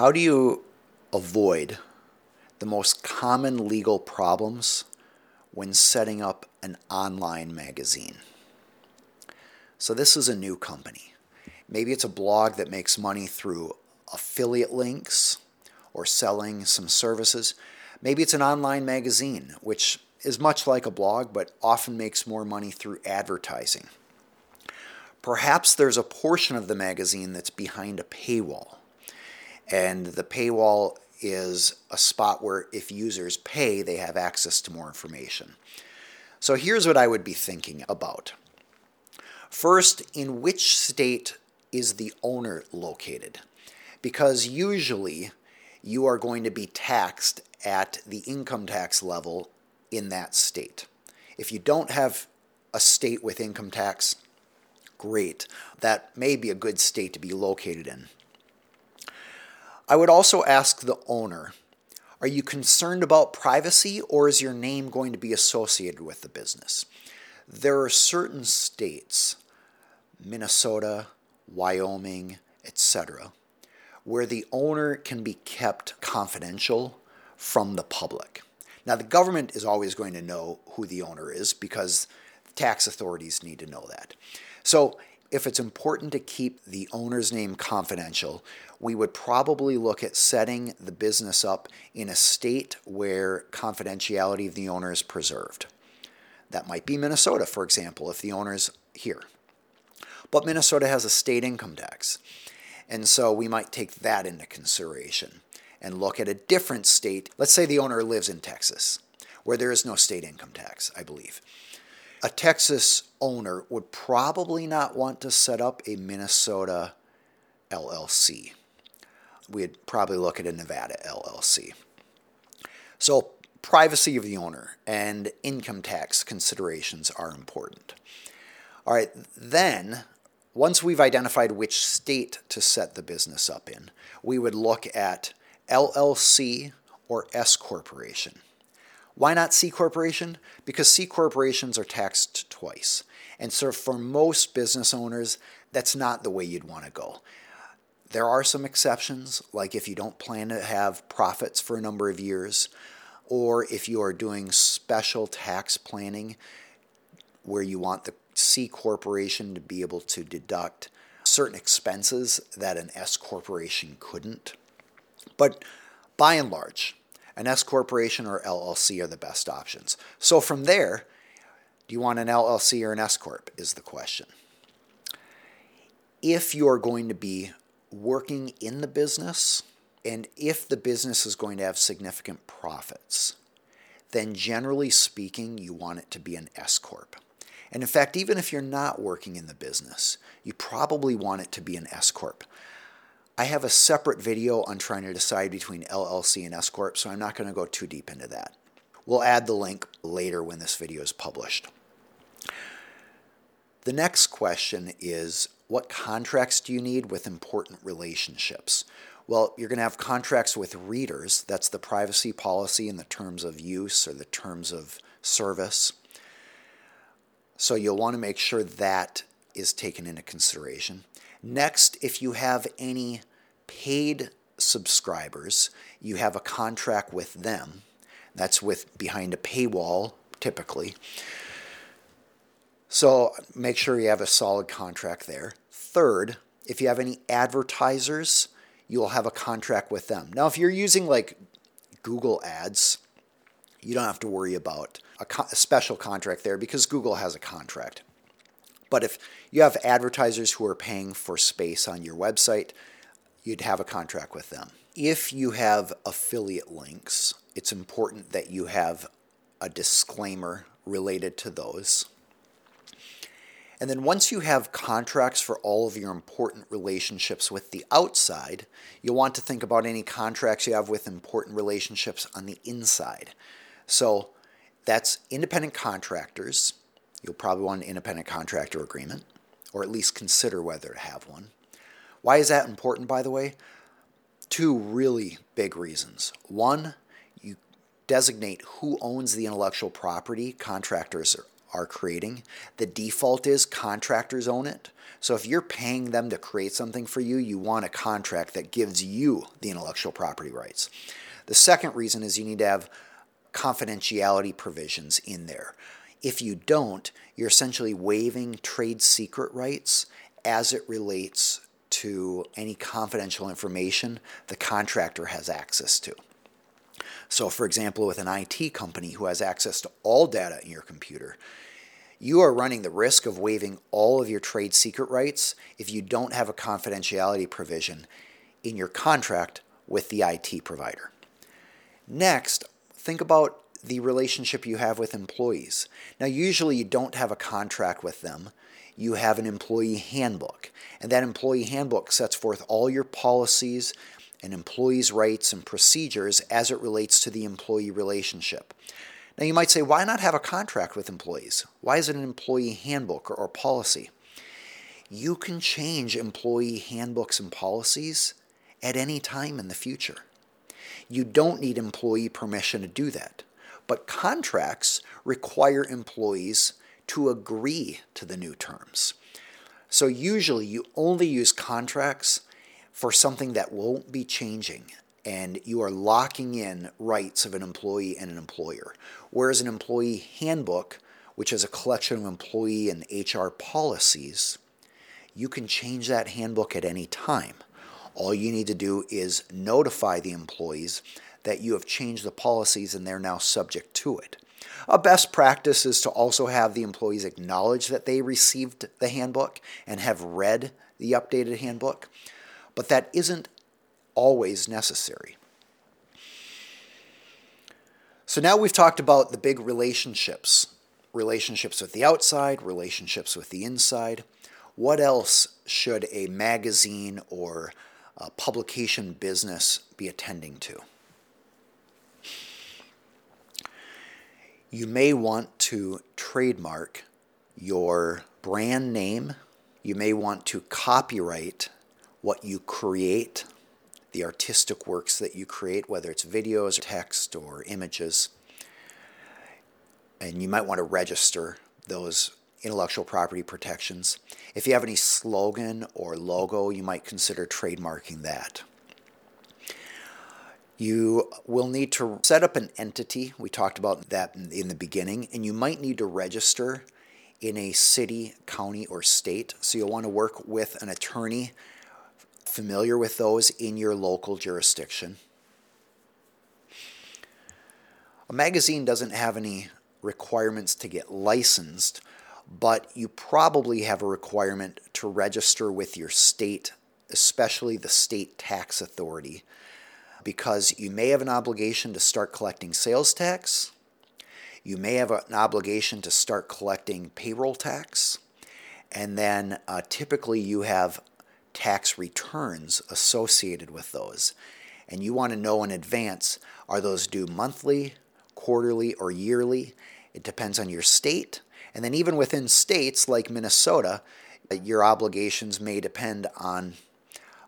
How do you avoid the most common legal problems when setting up an online magazine? So, this is a new company. Maybe it's a blog that makes money through affiliate links or selling some services. Maybe it's an online magazine, which is much like a blog but often makes more money through advertising. Perhaps there's a portion of the magazine that's behind a paywall. And the paywall is a spot where if users pay, they have access to more information. So here's what I would be thinking about. First, in which state is the owner located? Because usually you are going to be taxed at the income tax level in that state. If you don't have a state with income tax, great. That may be a good state to be located in. I would also ask the owner Are you concerned about privacy or is your name going to be associated with the business? There are certain states, Minnesota, Wyoming, etc., where the owner can be kept confidential from the public. Now, the government is always going to know who the owner is because tax authorities need to know that. So, if it's important to keep the owner's name confidential, we would probably look at setting the business up in a state where confidentiality of the owner is preserved. That might be Minnesota, for example, if the owner's here. But Minnesota has a state income tax. And so we might take that into consideration and look at a different state. Let's say the owner lives in Texas, where there is no state income tax, I believe. A Texas owner would probably not want to set up a Minnesota LLC. We'd probably look at a Nevada LLC. So, privacy of the owner and income tax considerations are important. All right, then once we've identified which state to set the business up in, we would look at LLC or S corporation. Why not C corporation? Because C corporations are taxed twice. And so for most business owners, that's not the way you'd want to go. There are some exceptions, like if you don't plan to have profits for a number of years, or if you are doing special tax planning where you want the C corporation to be able to deduct certain expenses that an S corporation couldn't. But by and large, an S corporation or LLC are the best options. So from there, do you want an LLC or an S corp is the question. If you're going to be working in the business and if the business is going to have significant profits, then generally speaking, you want it to be an S corp. And in fact, even if you're not working in the business, you probably want it to be an S Corp. I have a separate video on trying to decide between LLC and S Corp, so I'm not going to go too deep into that. We'll add the link later when this video is published. The next question is what contracts do you need with important relationships? Well, you're going to have contracts with readers. That's the privacy policy and the terms of use or the terms of service. So you'll want to make sure that is taken into consideration. Next, if you have any paid subscribers, you have a contract with them. That's with behind a paywall typically. So make sure you have a solid contract there. Third, if you have any advertisers, you'll have a contract with them. Now, if you're using like Google Ads, you don't have to worry about a, co- a special contract there because Google has a contract. But if you have advertisers who are paying for space on your website, you'd have a contract with them. If you have affiliate links, it's important that you have a disclaimer related to those. And then once you have contracts for all of your important relationships with the outside, you'll want to think about any contracts you have with important relationships on the inside. So that's independent contractors. You'll probably want an independent contractor agreement, or at least consider whether to have one. Why is that important, by the way? Two really big reasons. One, you designate who owns the intellectual property contractors are creating. The default is contractors own it. So if you're paying them to create something for you, you want a contract that gives you the intellectual property rights. The second reason is you need to have confidentiality provisions in there. If you don't, you're essentially waiving trade secret rights as it relates to any confidential information the contractor has access to. So, for example, with an IT company who has access to all data in your computer, you are running the risk of waiving all of your trade secret rights if you don't have a confidentiality provision in your contract with the IT provider. Next, think about the relationship you have with employees. Now, usually you don't have a contract with them, you have an employee handbook. And that employee handbook sets forth all your policies and employees' rights and procedures as it relates to the employee relationship. Now, you might say, why not have a contract with employees? Why is it an employee handbook or, or policy? You can change employee handbooks and policies at any time in the future. You don't need employee permission to do that. But contracts require employees to agree to the new terms. So usually you only use contracts for something that won't be changing and you are locking in rights of an employee and an employer. Whereas an employee handbook, which is a collection of employee and HR policies, you can change that handbook at any time. All you need to do is notify the employees that you have changed the policies and they're now subject to it. A best practice is to also have the employees acknowledge that they received the handbook and have read the updated handbook, but that isn't always necessary. So now we've talked about the big relationships relationships with the outside, relationships with the inside. What else should a magazine or a publication business be attending to? You may want to trademark your brand name. You may want to copyright what you create, the artistic works that you create, whether it's videos, or text, or images. And you might want to register those intellectual property protections. If you have any slogan or logo, you might consider trademarking that. You will need to set up an entity. We talked about that in the beginning, and you might need to register in a city, county, or state. So you'll want to work with an attorney familiar with those in your local jurisdiction. A magazine doesn't have any requirements to get licensed, but you probably have a requirement to register with your state, especially the state tax authority because you may have an obligation to start collecting sales tax. You may have an obligation to start collecting payroll tax. And then uh, typically you have tax returns associated with those. And you want to know in advance are those due monthly, quarterly, or yearly? It depends on your state. And then, even within states like Minnesota, your obligations may depend on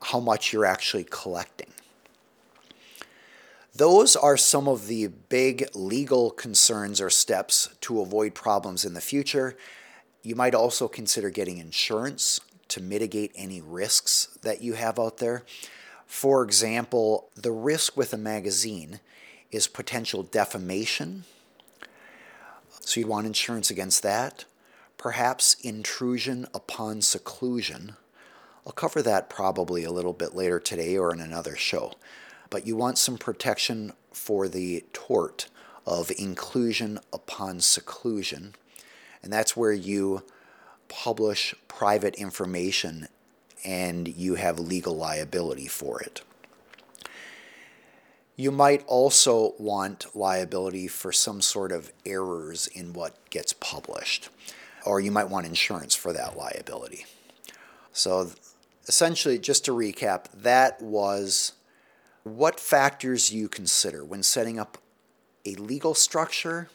how much you're actually collecting. Those are some of the big legal concerns or steps to avoid problems in the future. You might also consider getting insurance to mitigate any risks that you have out there. For example, the risk with a magazine is potential defamation. So you'd want insurance against that. Perhaps intrusion upon seclusion. I'll cover that probably a little bit later today or in another show but you want some protection for the tort of intrusion upon seclusion. And that's where you publish private information and you have legal liability for it. You might also want liability for some sort of errors in what gets published, or you might want insurance for that liability. So, essentially, just to recap, that was what factors you consider when setting up a legal structure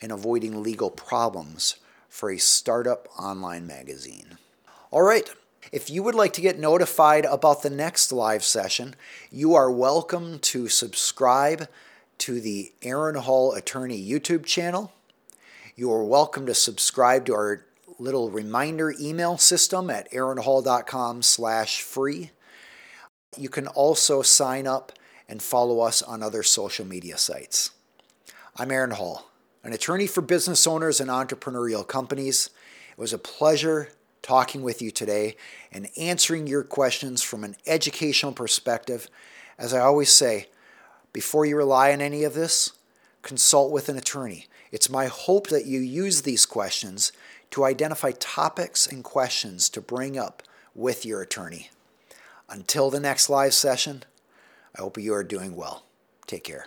and avoiding legal problems for a startup online magazine. All right, if you would like to get notified about the next live session, you are welcome to subscribe to the Aaron Hall Attorney YouTube channel. You are welcome to subscribe to our little reminder email system at aaronhall.com slash free. You can also sign up and follow us on other social media sites. I'm Aaron Hall, an attorney for business owners and entrepreneurial companies. It was a pleasure talking with you today and answering your questions from an educational perspective. As I always say, before you rely on any of this, consult with an attorney. It's my hope that you use these questions to identify topics and questions to bring up with your attorney. Until the next live session, I hope you are doing well. Take care.